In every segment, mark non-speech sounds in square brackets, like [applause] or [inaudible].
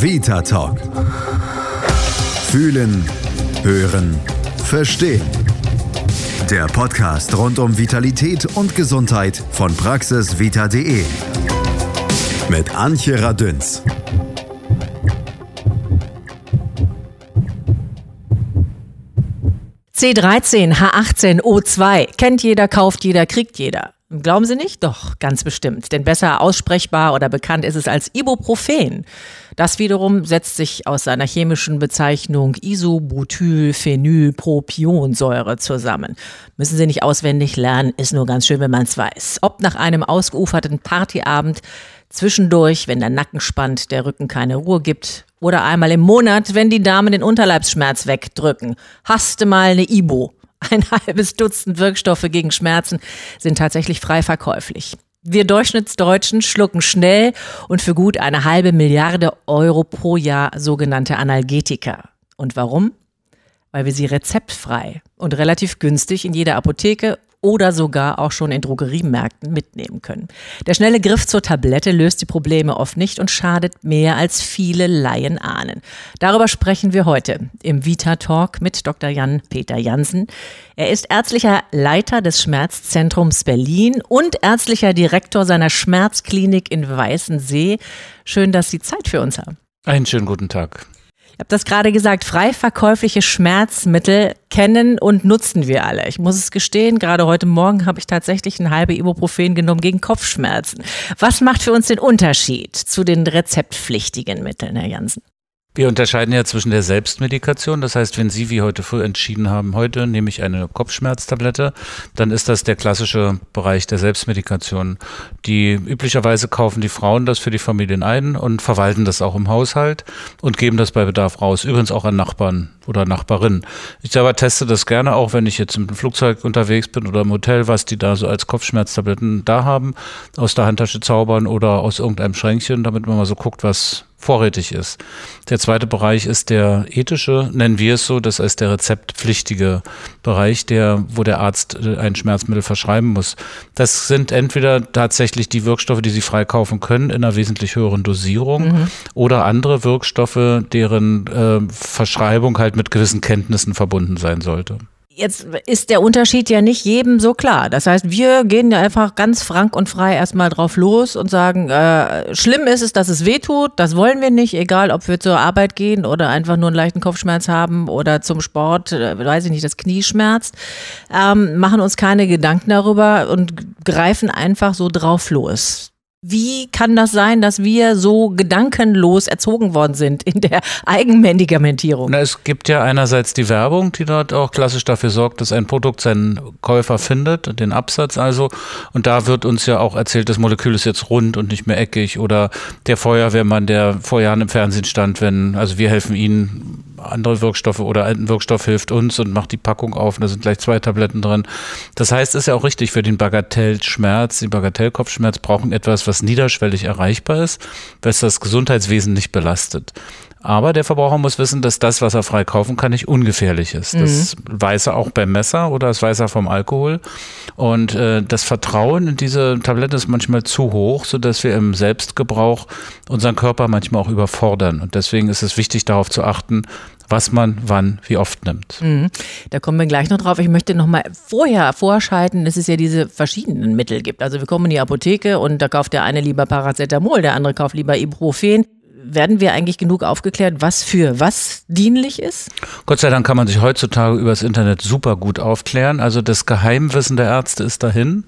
Vita Talk. Fühlen, hören, verstehen. Der Podcast rund um Vitalität und Gesundheit von praxisvita.de. Mit Antje Radünz. C13, H18, O2. Kennt jeder, kauft jeder, kriegt jeder. Glauben Sie nicht? Doch, ganz bestimmt. Denn besser aussprechbar oder bekannt ist es als Ibuprofen. Das wiederum setzt sich aus seiner chemischen Bezeichnung Isobutylphenylpropionsäure zusammen. Müssen Sie nicht auswendig lernen, ist nur ganz schön, wenn man es weiß. Ob nach einem ausgeuferten Partyabend, zwischendurch, wenn der Nacken spannt, der Rücken keine Ruhe gibt, oder einmal im Monat, wenn die Damen den Unterleibsschmerz wegdrücken. Haste mal eine Ibo. Ein [laughs] halbes Dutzend Wirkstoffe gegen Schmerzen sind tatsächlich frei verkäuflich. Wir Durchschnittsdeutschen schlucken schnell und für gut eine halbe Milliarde Euro pro Jahr sogenannte Analgetika. Und warum? Weil wir sie rezeptfrei und relativ günstig in jeder Apotheke oder sogar auch schon in Drogeriemärkten mitnehmen können. Der schnelle Griff zur Tablette löst die Probleme oft nicht und schadet mehr als viele Laien ahnen. Darüber sprechen wir heute im Vita Talk mit Dr. Jan-Peter Jansen. Er ist ärztlicher Leiter des Schmerzzentrums Berlin und ärztlicher Direktor seiner Schmerzklinik in Weißensee. Schön, dass Sie Zeit für uns haben. Einen schönen guten Tag. Ich habe das gerade gesagt, frei verkäufliche Schmerzmittel kennen und nutzen wir alle. Ich muss es gestehen, gerade heute Morgen habe ich tatsächlich ein halbe Ibuprofen genommen gegen Kopfschmerzen. Was macht für uns den Unterschied zu den rezeptpflichtigen Mitteln, Herr Jansen? Wir unterscheiden ja zwischen der Selbstmedikation, das heißt, wenn Sie wie heute früh entschieden haben, heute nehme ich eine Kopfschmerztablette, dann ist das der klassische Bereich der Selbstmedikation. Die üblicherweise kaufen die Frauen das für die Familien ein und verwalten das auch im Haushalt und geben das bei Bedarf raus, übrigens auch an Nachbarn oder Nachbarinnen. Ich selber teste das gerne auch, wenn ich jetzt mit dem Flugzeug unterwegs bin oder im Hotel, was die da so als Kopfschmerztabletten da haben, aus der Handtasche zaubern oder aus irgendeinem Schränkchen, damit man mal so guckt, was vorrätig ist. Der zweite Bereich ist der ethische, nennen wir es so, das ist der rezeptpflichtige Bereich, der, wo der Arzt äh, ein Schmerzmittel verschreiben muss. Das sind entweder tatsächlich die Wirkstoffe, die Sie freikaufen können, in einer wesentlich höheren Dosierung mhm. oder andere Wirkstoffe, deren äh, Verschreibung halt mit gewissen Kenntnissen verbunden sein sollte. Jetzt ist der Unterschied ja nicht jedem so klar. Das heißt, wir gehen ja einfach ganz frank und frei erstmal drauf los und sagen, äh, schlimm ist es, dass es weh tut, das wollen wir nicht, egal ob wir zur Arbeit gehen oder einfach nur einen leichten Kopfschmerz haben oder zum Sport, äh, weiß ich nicht, das Knie schmerzt, ähm, machen uns keine Gedanken darüber und greifen einfach so drauf los. Wie kann das sein, dass wir so gedankenlos erzogen worden sind in der Eigenmedikamentierung? Na, es gibt ja einerseits die Werbung, die dort auch klassisch dafür sorgt, dass ein Produkt seinen Käufer findet, den Absatz also. Und da wird uns ja auch erzählt, das Molekül ist jetzt rund und nicht mehr eckig. Oder der Feuerwehrmann, der vor Jahren im Fernsehen stand, wenn, also wir helfen Ihnen, andere Wirkstoffe oder ein Wirkstoff hilft uns und macht die Packung auf und da sind gleich zwei Tabletten drin. Das heißt, es ist ja auch richtig für den Bagatellschmerz, den Bagatellkopfschmerz brauchen etwas, was niederschwellig erreichbar ist, was das Gesundheitswesen nicht belastet. Aber der Verbraucher muss wissen, dass das, was er frei kaufen kann, nicht ungefährlich ist. Mhm. Das weiß er auch beim Messer oder das weiß er vom Alkohol. Und äh, das Vertrauen in diese Tablette ist manchmal zu hoch, sodass wir im Selbstgebrauch unseren Körper manchmal auch überfordern. Und deswegen ist es wichtig, darauf zu achten, was man wann wie oft nimmt. Mhm. Da kommen wir gleich noch drauf. Ich möchte noch mal vorher vorschalten, dass es ja diese verschiedenen Mittel gibt. Also wir kommen in die Apotheke und da kauft der eine lieber Paracetamol, der andere kauft lieber Ibuprofen werden wir eigentlich genug aufgeklärt, was für was dienlich ist? Gott sei Dank kann man sich heutzutage übers Internet super gut aufklären. Also das Geheimwissen der Ärzte ist dahin.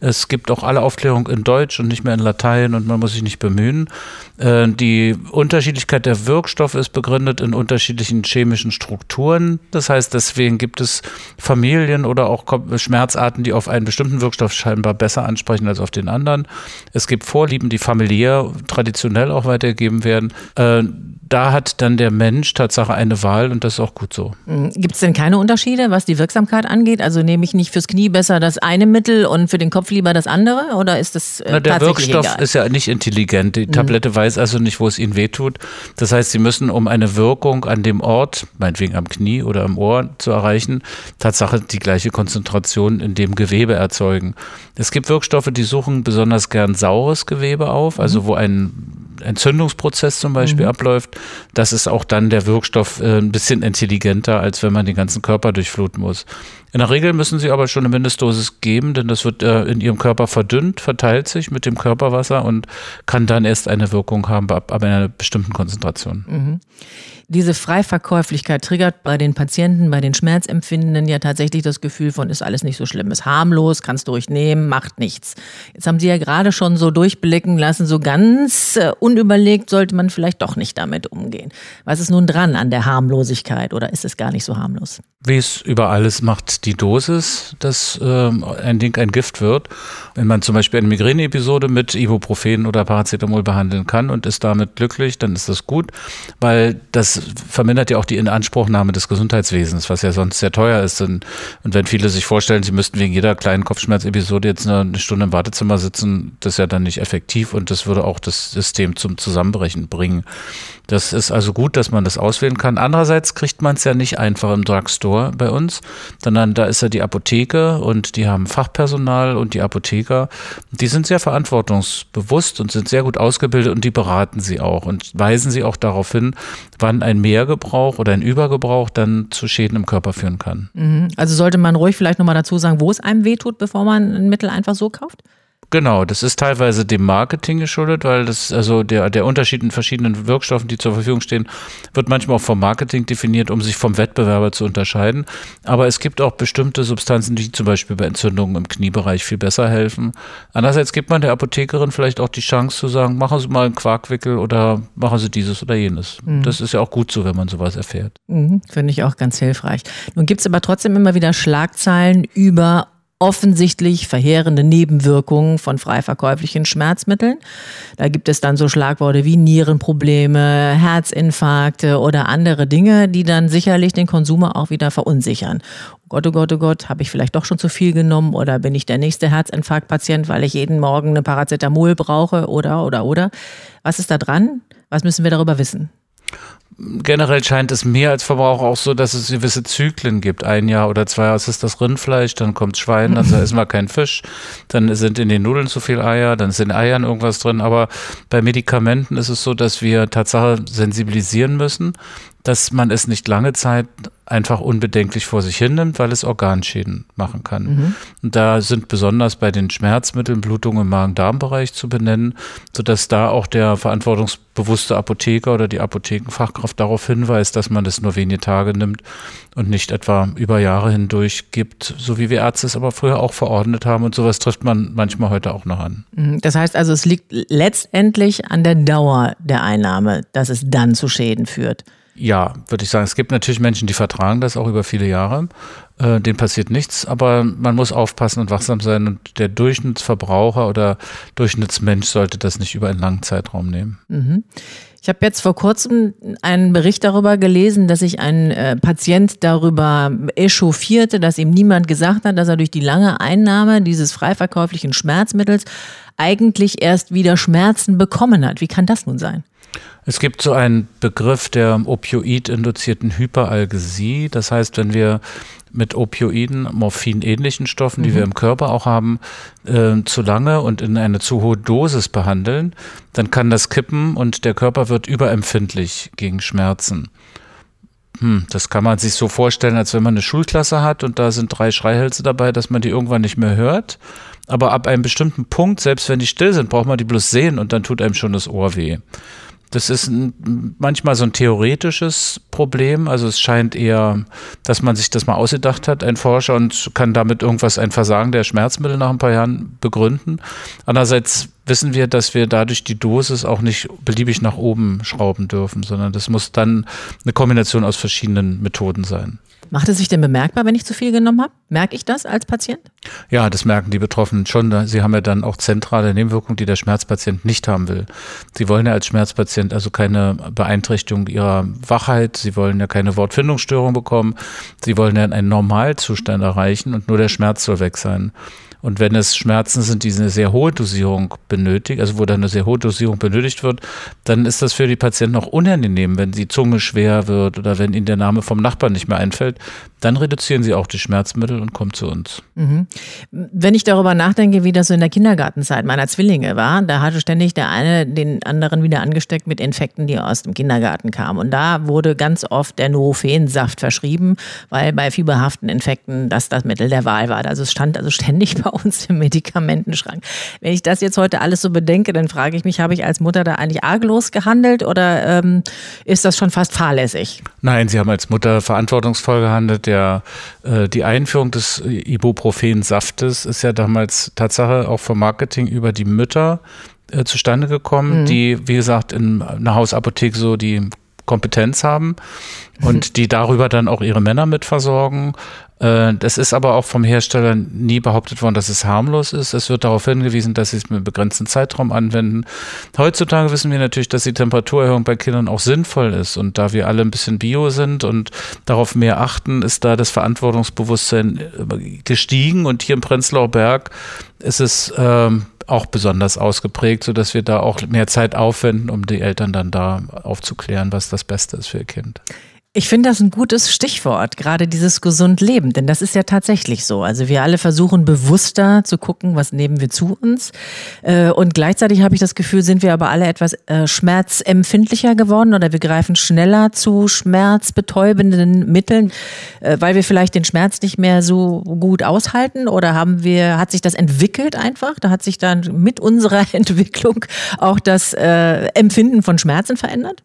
Es gibt auch alle Aufklärung in Deutsch und nicht mehr in Latein und man muss sich nicht bemühen. Äh, die Unterschiedlichkeit der Wirkstoffe ist begründet in unterschiedlichen chemischen Strukturen. Das heißt, deswegen gibt es Familien oder auch Schmerzarten, die auf einen bestimmten Wirkstoff scheinbar besser ansprechen als auf den anderen. Es gibt Vorlieben, die familiär traditionell auch weitergegeben werden. Äh, da hat dann der Mensch Tatsache eine Wahl und das ist auch gut so. Mhm. Gibt es denn keine Unterschiede, was die Wirksamkeit angeht? Also nehme ich nicht fürs Knie besser das eine Mittel und für den Kopf lieber das andere? Oder ist das äh, Na, Der Wirkstoff egal? ist ja nicht intelligent. Die mhm. Tablette weiß also nicht, wo es ihnen wehtut. Das heißt, sie müssen, um eine Wirkung an dem Ort, meinetwegen am Knie oder im Ohr zu erreichen, Tatsache die gleiche Konzentration in dem Gewebe erzeugen. Es gibt Wirkstoffe, die suchen besonders gern saures Gewebe auf, also mhm. wo ein Entzündungsprozess zum Beispiel mhm. abläuft, das ist auch dann der Wirkstoff äh, ein bisschen intelligenter, als wenn man den ganzen Körper durchfluten muss. In der Regel müssen Sie aber schon eine Mindestdosis geben, denn das wird äh, in Ihrem Körper verdünnt, verteilt sich mit dem Körperwasser und kann dann erst eine Wirkung haben ab, ab einer bestimmten Konzentration. Mhm. Diese Freiverkäuflichkeit triggert bei den Patienten, bei den Schmerzempfindenden ja tatsächlich das Gefühl von, ist alles nicht so schlimm, ist harmlos, kannst durchnehmen, macht nichts. Jetzt haben Sie ja gerade schon so durchblicken lassen, so ganz äh, unüberlegt sollte man vielleicht doch nicht damit umgehen. Was ist nun dran an der Harmlosigkeit oder ist es gar nicht so harmlos? Wie es überall ist, macht die Dosis, dass äh, ein Ding ein Gift wird. Wenn man zum Beispiel eine Migräne-Episode mit Ibuprofen oder Paracetamol behandeln kann und ist damit glücklich, dann ist das gut, weil das vermindert ja auch die Inanspruchnahme des Gesundheitswesens, was ja sonst sehr teuer ist. Und, und wenn viele sich vorstellen, sie müssten wegen jeder kleinen Kopfschmerzepisode jetzt eine, eine Stunde im Wartezimmer sitzen, das ist ja dann nicht effektiv und das würde auch das System zum Zusammenbrechen bringen. Das ist also gut, dass man das auswählen kann. Andererseits kriegt man es ja nicht einfach im Drugstore bei uns, sondern da ist ja die Apotheke und die haben Fachpersonal und die Apotheker, die sind sehr verantwortungsbewusst und sind sehr gut ausgebildet und die beraten sie auch und weisen sie auch darauf hin, wann ein Mehrgebrauch oder ein Übergebrauch dann zu Schäden im Körper führen kann. Mhm. Also sollte man ruhig vielleicht nochmal dazu sagen, wo es einem wehtut, bevor man ein Mittel einfach so kauft? Genau, das ist teilweise dem Marketing geschuldet, weil das, also der, der Unterschied in verschiedenen Wirkstoffen, die zur Verfügung stehen, wird manchmal auch vom Marketing definiert, um sich vom Wettbewerber zu unterscheiden. Aber es gibt auch bestimmte Substanzen, die zum Beispiel bei Entzündungen im Kniebereich viel besser helfen. Andererseits gibt man der Apothekerin vielleicht auch die Chance zu sagen, machen Sie mal einen Quarkwickel oder machen Sie dieses oder jenes. Mhm. Das ist ja auch gut so, wenn man sowas erfährt. Mhm, Finde ich auch ganz hilfreich. Nun gibt es aber trotzdem immer wieder Schlagzeilen über offensichtlich verheerende Nebenwirkungen von frei verkäuflichen Schmerzmitteln. Da gibt es dann so Schlagworte wie Nierenprobleme, Herzinfarkte oder andere Dinge, die dann sicherlich den Konsumer auch wieder verunsichern. Oh Gott, oh Gott, oh Gott, habe ich vielleicht doch schon zu viel genommen oder bin ich der nächste Herzinfarktpatient, weil ich jeden Morgen eine Paracetamol brauche oder, oder, oder. Was ist da dran? Was müssen wir darüber wissen? Generell scheint es mir als Verbraucher auch so, dass es gewisse Zyklen gibt. Ein Jahr oder zwei Jahre ist das Rindfleisch, dann kommt Schwein, dann essen wir kein Fisch, dann sind in den Nudeln zu viel Eier, dann ist in Eiern irgendwas drin. Aber bei Medikamenten ist es so, dass wir Tatsache sensibilisieren müssen, dass man es nicht lange Zeit einfach unbedenklich vor sich hinnimmt, weil es Organschäden machen kann. Mhm. Und da sind besonders bei den Schmerzmitteln Blutungen im Magen-Darm-Bereich zu benennen, sodass da auch der verantwortungsbewusste Apotheker oder die Apothekenfachkraft darauf hinweist, dass man das nur wenige Tage nimmt und nicht etwa über Jahre hindurch gibt, so wie wir Ärzte es aber früher auch verordnet haben. Und sowas trifft man manchmal heute auch noch an. Mhm. Das heißt also, es liegt letztendlich an der Dauer der Einnahme, dass es dann zu Schäden führt. Ja, würde ich sagen. Es gibt natürlich Menschen, die vertragen das auch über viele Jahre. Äh, denen passiert nichts, aber man muss aufpassen und wachsam sein. Und der Durchschnittsverbraucher oder Durchschnittsmensch sollte das nicht über einen langen Zeitraum nehmen. Mhm. Ich habe jetzt vor kurzem einen Bericht darüber gelesen, dass sich ein äh, Patient darüber echauffierte, dass ihm niemand gesagt hat, dass er durch die lange Einnahme dieses freiverkäuflichen Schmerzmittels eigentlich erst wieder Schmerzen bekommen hat. Wie kann das nun sein? Es gibt so einen Begriff der opioid-induzierten Hyperalgesie. Das heißt, wenn wir mit Opioiden, Morphin-ähnlichen Stoffen, die mhm. wir im Körper auch haben, äh, zu lange und in eine zu hohe Dosis behandeln, dann kann das kippen und der Körper wird überempfindlich gegen Schmerzen. Hm, das kann man sich so vorstellen, als wenn man eine Schulklasse hat und da sind drei Schreihälse dabei, dass man die irgendwann nicht mehr hört. Aber ab einem bestimmten Punkt, selbst wenn die still sind, braucht man die bloß sehen und dann tut einem schon das Ohr weh. Das ist ein, manchmal so ein theoretisches Problem. Also es scheint eher, dass man sich das mal ausgedacht hat, ein Forscher, und kann damit irgendwas, ein Versagen der Schmerzmittel nach ein paar Jahren begründen. Andererseits wissen wir, dass wir dadurch die Dosis auch nicht beliebig nach oben schrauben dürfen, sondern das muss dann eine Kombination aus verschiedenen Methoden sein. Macht es sich denn bemerkbar, wenn ich zu viel genommen habe? Merke ich das als Patient? Ja, das merken die Betroffenen schon. Sie haben ja dann auch zentrale Nebenwirkungen, die der Schmerzpatient nicht haben will. Sie wollen ja als Schmerzpatient also keine Beeinträchtigung ihrer Wachheit. Sie wollen ja keine Wortfindungsstörung bekommen. Sie wollen ja einen Normalzustand erreichen und nur der Schmerz soll weg sein. Und wenn es Schmerzen sind, die eine sehr hohe Dosierung benötigt, also wo dann eine sehr hohe Dosierung benötigt wird, dann ist das für die Patienten auch unangenehm, wenn die Zunge schwer wird oder wenn ihnen der Name vom Nachbarn nicht mehr einfällt. Dann reduzieren sie auch die Schmerzmittel und kommen zu uns. Mhm. Wenn ich darüber nachdenke, wie das so in der Kindergartenzeit meiner Zwillinge war, da hatte ständig der eine den anderen wieder angesteckt mit Infekten, die aus dem Kindergarten kamen. Und da wurde ganz oft der Nurophensaft verschrieben, weil bei fieberhaften Infekten das das Mittel der Wahl war. Also es stand also ständig bei uns im Medikamentenschrank. Wenn ich das jetzt heute alles so bedenke, dann frage ich mich, habe ich als Mutter da eigentlich arglos gehandelt oder ähm, ist das schon fast fahrlässig? Nein, Sie haben als Mutter verantwortungsvoll gehandelt. Der, äh, die Einführung des Ibuprofen-Saftes ist ja damals Tatsache auch vom Marketing über die Mütter äh, zustande gekommen, mhm. die, wie gesagt, in einer Hausapotheke so die Kompetenz haben und die darüber dann auch ihre Männer mit versorgen. Äh, das ist aber auch vom Hersteller nie behauptet worden, dass es harmlos ist. Es wird darauf hingewiesen, dass sie es mit einem begrenzten Zeitraum anwenden. Heutzutage wissen wir natürlich, dass die Temperaturerhöhung bei Kindern auch sinnvoll ist. Und da wir alle ein bisschen bio sind und darauf mehr achten, ist da das Verantwortungsbewusstsein äh, gestiegen. Und hier im Prenzlauer Berg ist es ähm, auch besonders ausgeprägt, sodass wir da auch mehr Zeit aufwenden, um die Eltern dann da aufzuklären, was das Beste ist für ihr Kind. Ich finde das ein gutes Stichwort, gerade dieses gesund Leben, denn das ist ja tatsächlich so. Also wir alle versuchen bewusster zu gucken, was nehmen wir zu uns. Äh, und gleichzeitig habe ich das Gefühl, sind wir aber alle etwas äh, schmerzempfindlicher geworden oder wir greifen schneller zu schmerzbetäubenden Mitteln, äh, weil wir vielleicht den Schmerz nicht mehr so gut aushalten oder haben wir, hat sich das entwickelt einfach? Da hat sich dann mit unserer [laughs] Entwicklung auch das Empfinden von Schmerzen verändert?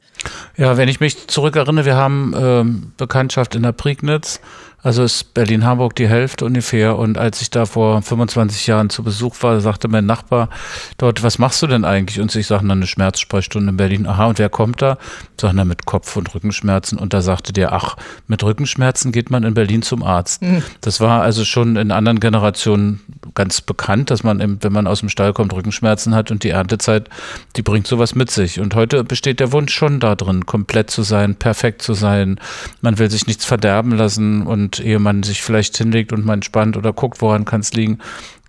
Ja, wenn ich mich zurückerinnere, wir haben ähm, Bekanntschaft in der Prignitz also ist Berlin-Hamburg die Hälfte ungefähr. Und als ich da vor 25 Jahren zu Besuch war, sagte mein Nachbar dort, was machst du denn eigentlich? Und ich sage, na, eine Schmerzsprechstunde in Berlin. Aha, und wer kommt da? Sag, na, mit Kopf- und Rückenschmerzen. Und da sagte der, ach, mit Rückenschmerzen geht man in Berlin zum Arzt. Mhm. Das war also schon in anderen Generationen ganz bekannt, dass man, wenn man aus dem Stall kommt, Rückenschmerzen hat und die Erntezeit, die bringt sowas mit sich. Und heute besteht der Wunsch schon da drin, komplett zu sein, perfekt zu sein. Man will sich nichts verderben lassen und und ehe man sich vielleicht hinlegt und man entspannt oder guckt, woran kann es liegen,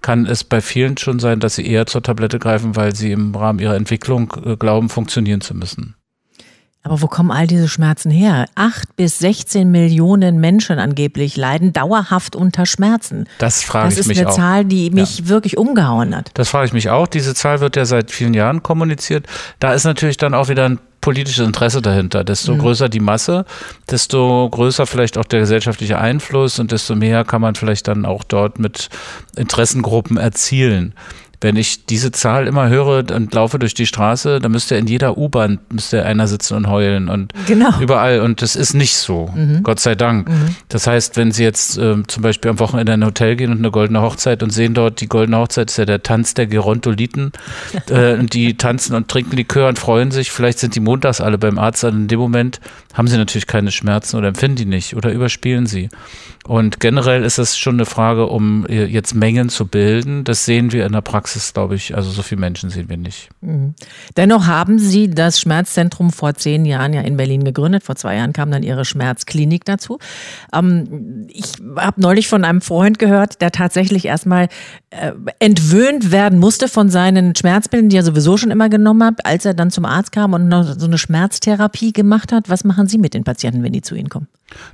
kann es bei vielen schon sein, dass sie eher zur Tablette greifen, weil sie im Rahmen ihrer Entwicklung äh, glauben, funktionieren zu müssen. Aber wo kommen all diese Schmerzen her? Acht bis 16 Millionen Menschen angeblich leiden dauerhaft unter Schmerzen. Das frage ich mich auch. Das ist eine Zahl, die mich ja. wirklich umgehauen hat. Das frage ich mich auch. Diese Zahl wird ja seit vielen Jahren kommuniziert. Da ist natürlich dann auch wieder ein politisches Interesse dahinter. Desto mhm. größer die Masse, desto größer vielleicht auch der gesellschaftliche Einfluss und desto mehr kann man vielleicht dann auch dort mit Interessengruppen erzielen wenn ich diese Zahl immer höre und laufe durch die Straße, dann müsste in jeder U-Bahn müsste einer sitzen und heulen und genau. überall. Und das ist nicht so, mhm. Gott sei Dank. Mhm. Das heißt, wenn Sie jetzt äh, zum Beispiel am Wochenende in ein Hotel gehen und eine goldene Hochzeit und sehen dort, die goldene Hochzeit ist ja der Tanz der Gerontoliten [laughs] äh, und die tanzen und trinken Likör und freuen sich. Vielleicht sind die montags alle beim Arzt, und in dem Moment haben sie natürlich keine Schmerzen oder empfinden die nicht oder überspielen sie. Und generell ist es schon eine Frage, um äh, jetzt Mengen zu bilden. Das sehen wir in der Praxis, glaube ich. Also so viele Menschen sehen wir nicht. Mhm. Dennoch haben Sie das Schmerzzentrum vor zehn Jahren ja in Berlin gegründet. Vor zwei Jahren kam dann Ihre Schmerzklinik dazu. Ähm, ich habe neulich von einem Freund gehört, der tatsächlich erstmal äh, entwöhnt werden musste von seinen Schmerzmitteln, die er sowieso schon immer genommen hat, als er dann zum Arzt kam und noch so eine Schmerztherapie gemacht hat. Was machen Sie mit den Patienten, wenn die zu Ihnen kommen?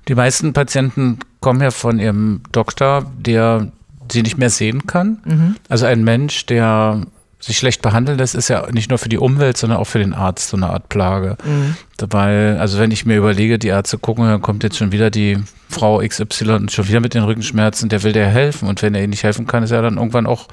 Die meisten Patienten kommen ja von ihrem Doktor, der sie nicht mehr sehen kann. Mhm. Also ein Mensch, der sich schlecht behandelt lässt, ist ja nicht nur für die Umwelt, sondern auch für den Arzt so eine Art Plage. Mhm. Weil, also wenn ich mir überlege, die Ärzte gucken, dann kommt jetzt schon wieder die Frau XY schon wieder mit den Rückenschmerzen, der will dir helfen. Und wenn er ihnen nicht helfen kann, ist er dann irgendwann auch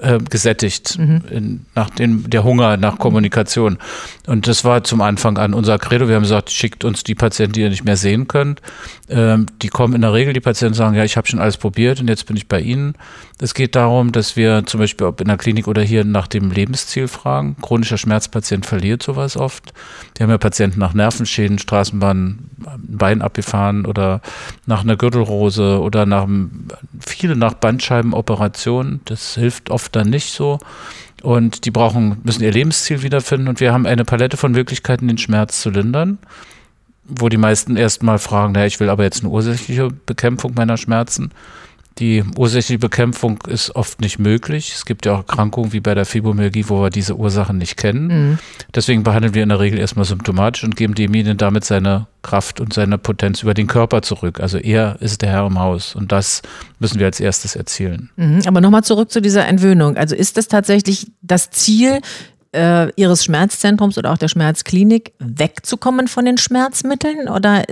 äh, gesättigt mhm. in, nach dem, der Hunger nach Kommunikation. Und das war zum Anfang an unser Credo. Wir haben gesagt, schickt uns die Patienten, die ihr nicht mehr sehen könnt. Ähm, die kommen in der Regel, die Patienten sagen, ja, ich habe schon alles probiert und jetzt bin ich bei Ihnen. Es geht darum, dass wir zum Beispiel ob in der Klinik oder hier nach dem Lebensziel fragen. Chronischer Schmerzpatient verliert sowas oft. Wir haben ja Patienten nach Nervenschäden, Straßenbahn, Bein abgefahren oder nach einer Gürtelrose oder nach viele nach Bandscheibenoperationen. Das hilft oft dann nicht so. Und die brauchen, müssen ihr Lebensziel wiederfinden. Und wir haben eine Palette von Möglichkeiten, den Schmerz zu lindern. Wo die meisten erstmal fragen, naja, ich will aber jetzt eine ursächliche Bekämpfung meiner Schmerzen. Die ursächliche Bekämpfung ist oft nicht möglich. Es gibt ja auch Erkrankungen wie bei der Fibromyalgie, wo wir diese Ursachen nicht kennen. Mhm. Deswegen behandeln wir in der Regel erstmal symptomatisch und geben dem Medien damit seine Kraft und seine Potenz über den Körper zurück. Also er ist der Herr im Haus und das müssen wir als erstes erzielen. Mhm. Aber nochmal zurück zu dieser Entwöhnung. Also ist das tatsächlich das Ziel, äh, Ihres Schmerzzentrums oder auch der Schmerzklinik wegzukommen von den Schmerzmitteln? Oder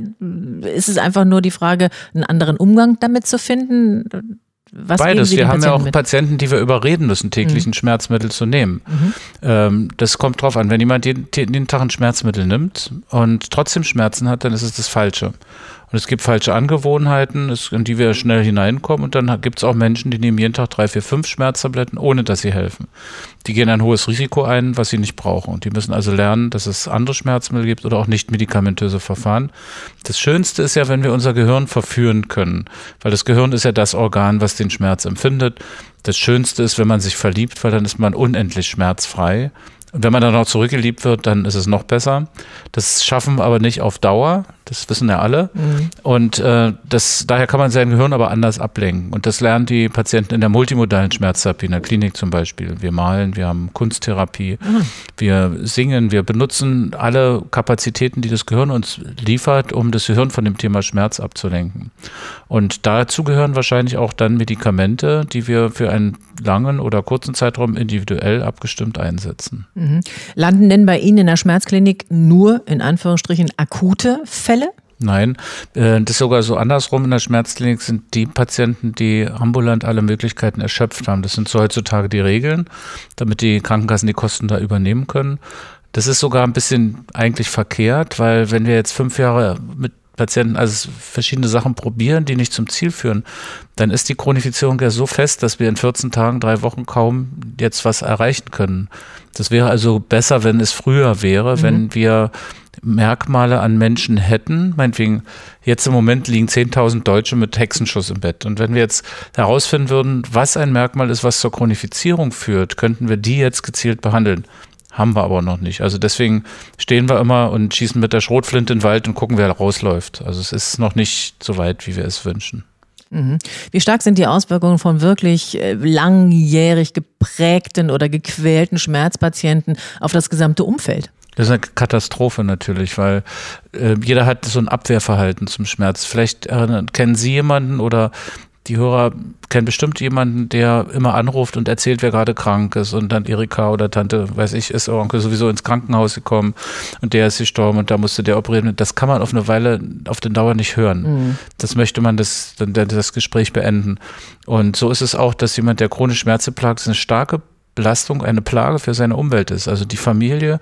ist es einfach nur die Frage, einen anderen Umgang damit zu finden? Was Beides. Wir haben Patienten ja auch mit? Patienten, die wir überreden müssen, täglich mhm. Schmerzmittel zu nehmen. Mhm. Ähm, das kommt drauf an. Wenn jemand jeden, jeden Tag ein Schmerzmittel nimmt und trotzdem Schmerzen hat, dann ist es das Falsche. Und es gibt falsche Angewohnheiten, in die wir schnell hineinkommen. Und dann gibt es auch Menschen, die nehmen jeden Tag drei, vier, fünf Schmerztabletten, ohne dass sie helfen. Die gehen ein hohes Risiko ein, was sie nicht brauchen. Und die müssen also lernen, dass es andere Schmerzmittel gibt oder auch nicht medikamentöse Verfahren. Das Schönste ist ja, wenn wir unser Gehirn verführen können. Weil das Gehirn ist ja das Organ, was den Schmerz empfindet. Das Schönste ist, wenn man sich verliebt, weil dann ist man unendlich schmerzfrei. Und wenn man dann auch zurückgeliebt wird, dann ist es noch besser. Das schaffen wir aber nicht auf Dauer. Das wissen ja alle. Mhm. Und äh, das, daher kann man sein Gehirn aber anders ablenken. Und das lernen die Patienten in der multimodalen Schmerztherapie, in der Klinik zum Beispiel. Wir malen, wir haben Kunsttherapie, mhm. wir singen, wir benutzen alle Kapazitäten, die das Gehirn uns liefert, um das Gehirn von dem Thema Schmerz abzulenken. Und dazu gehören wahrscheinlich auch dann Medikamente, die wir für einen langen oder kurzen Zeitraum individuell abgestimmt einsetzen. Mhm. Landen denn bei Ihnen in der Schmerzklinik nur in Anführungsstrichen akute Fälle? Nein, äh, das ist sogar so andersrum. In der Schmerzklinik sind die Patienten, die ambulant alle Möglichkeiten erschöpft haben. Das sind so heutzutage die Regeln, damit die Krankenkassen die Kosten da übernehmen können. Das ist sogar ein bisschen eigentlich verkehrt, weil wenn wir jetzt fünf Jahre mit Patienten also verschiedene Sachen probieren, die nicht zum Ziel führen, dann ist die Chronifizierung ja so fest, dass wir in 14 Tagen, drei Wochen kaum jetzt was erreichen können. Das wäre also besser, wenn es früher wäre, mhm. wenn wir Merkmale an Menschen hätten, meinetwegen, jetzt im Moment liegen 10.000 Deutsche mit Hexenschuss im Bett. Und wenn wir jetzt herausfinden würden, was ein Merkmal ist, was zur Chronifizierung führt, könnten wir die jetzt gezielt behandeln. Haben wir aber noch nicht. Also deswegen stehen wir immer und schießen mit der Schrotflinte in den Wald und gucken, wer rausläuft. Also es ist noch nicht so weit, wie wir es wünschen. Mhm. Wie stark sind die Auswirkungen von wirklich äh, langjährig geprägten oder gequälten Schmerzpatienten auf das gesamte Umfeld? Das ist eine Katastrophe natürlich, weil äh, jeder hat so ein Abwehrverhalten zum Schmerz. Vielleicht äh, kennen Sie jemanden oder die Hörer kennen bestimmt jemanden, der immer anruft und erzählt, wer gerade krank ist und dann Erika oder Tante, weiß ich, ist Onkel sowieso ins Krankenhaus gekommen und der ist gestorben und da musste der operieren. Das kann man auf eine Weile, auf den Dauer nicht hören. Mhm. Das möchte man das, dann das Gespräch beenden. Und so ist es auch, dass jemand, der chronisch Schmerze plagt, eine starke Belastung, eine Plage für seine Umwelt ist. Also die Familie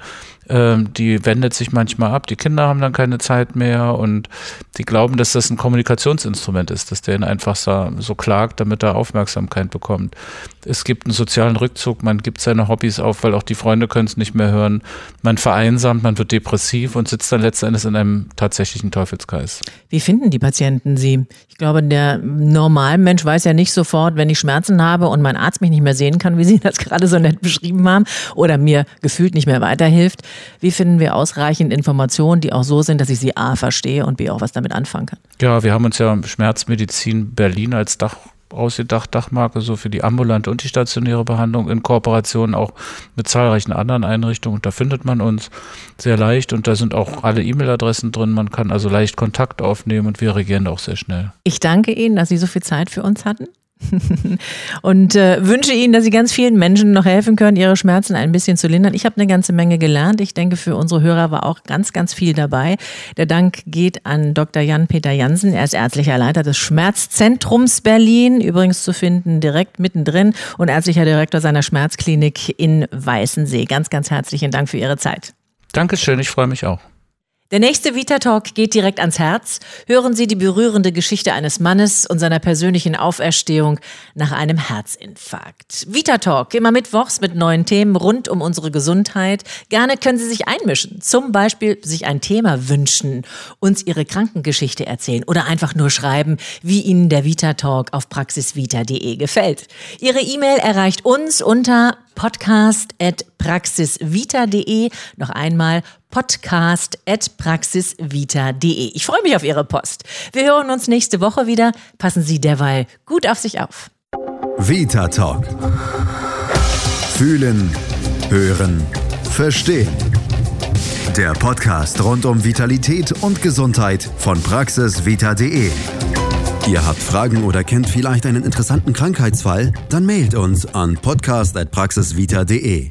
ähm, die wendet sich manchmal ab. Die Kinder haben dann keine Zeit mehr und die glauben, dass das ein Kommunikationsinstrument ist, dass der ihn einfach so, so klagt, damit er Aufmerksamkeit bekommt. Es gibt einen sozialen Rückzug, man gibt seine Hobbys auf, weil auch die Freunde können es nicht mehr hören. Man vereinsamt, man wird depressiv und sitzt dann letztendlich in einem tatsächlichen Teufelskreis. Wie finden die Patienten Sie? Ich glaube, der Normalmensch weiß ja nicht sofort, wenn ich Schmerzen habe und mein Arzt mich nicht mehr sehen kann, wie Sie das [laughs] gerade so nett beschrieben haben, oder mir gefühlt nicht mehr weiterhilft, wie finden wir ausreichend Informationen, die auch so sind, dass ich sie A verstehe und B auch was damit anfangen kann? Ja, wir haben uns ja Schmerzmedizin Berlin als Dach ausgedacht, Dachmarke so für die ambulante und die stationäre Behandlung in Kooperation auch mit zahlreichen anderen Einrichtungen. Und da findet man uns sehr leicht und da sind auch alle E-Mail-Adressen drin. Man kann also leicht Kontakt aufnehmen und wir reagieren auch sehr schnell. Ich danke Ihnen, dass Sie so viel Zeit für uns hatten. [laughs] und äh, wünsche Ihnen, dass Sie ganz vielen Menschen noch helfen können, ihre Schmerzen ein bisschen zu lindern. Ich habe eine ganze Menge gelernt. Ich denke, für unsere Hörer war auch ganz, ganz viel dabei. Der Dank geht an Dr. Jan-Peter Jansen. Er ist ärztlicher Leiter des Schmerzzentrums Berlin, übrigens zu finden direkt mittendrin und ärztlicher Direktor seiner Schmerzklinik in Weißensee. Ganz, ganz herzlichen Dank für Ihre Zeit. Dankeschön, ich freue mich auch. Der nächste Vita Talk geht direkt ans Herz. Hören Sie die berührende Geschichte eines Mannes und seiner persönlichen Auferstehung nach einem Herzinfarkt. Vita Talk, immer mittwochs mit neuen Themen rund um unsere Gesundheit. Gerne können Sie sich einmischen. Zum Beispiel sich ein Thema wünschen, uns Ihre Krankengeschichte erzählen oder einfach nur schreiben, wie Ihnen der Vita Talk auf praxisvita.de gefällt. Ihre E-Mail erreicht uns unter podcast.praxisvita.de. Noch einmal podcast.praxisvita.de. Ich freue mich auf Ihre Post. Wir hören uns nächste Woche wieder. Passen Sie derweil gut auf sich auf. Vita Talk. Fühlen, hören, verstehen. Der Podcast rund um Vitalität und Gesundheit von praxisvita.de. Ihr habt Fragen oder kennt vielleicht einen interessanten Krankheitsfall? Dann mailt uns an podcast.praxisvita.de.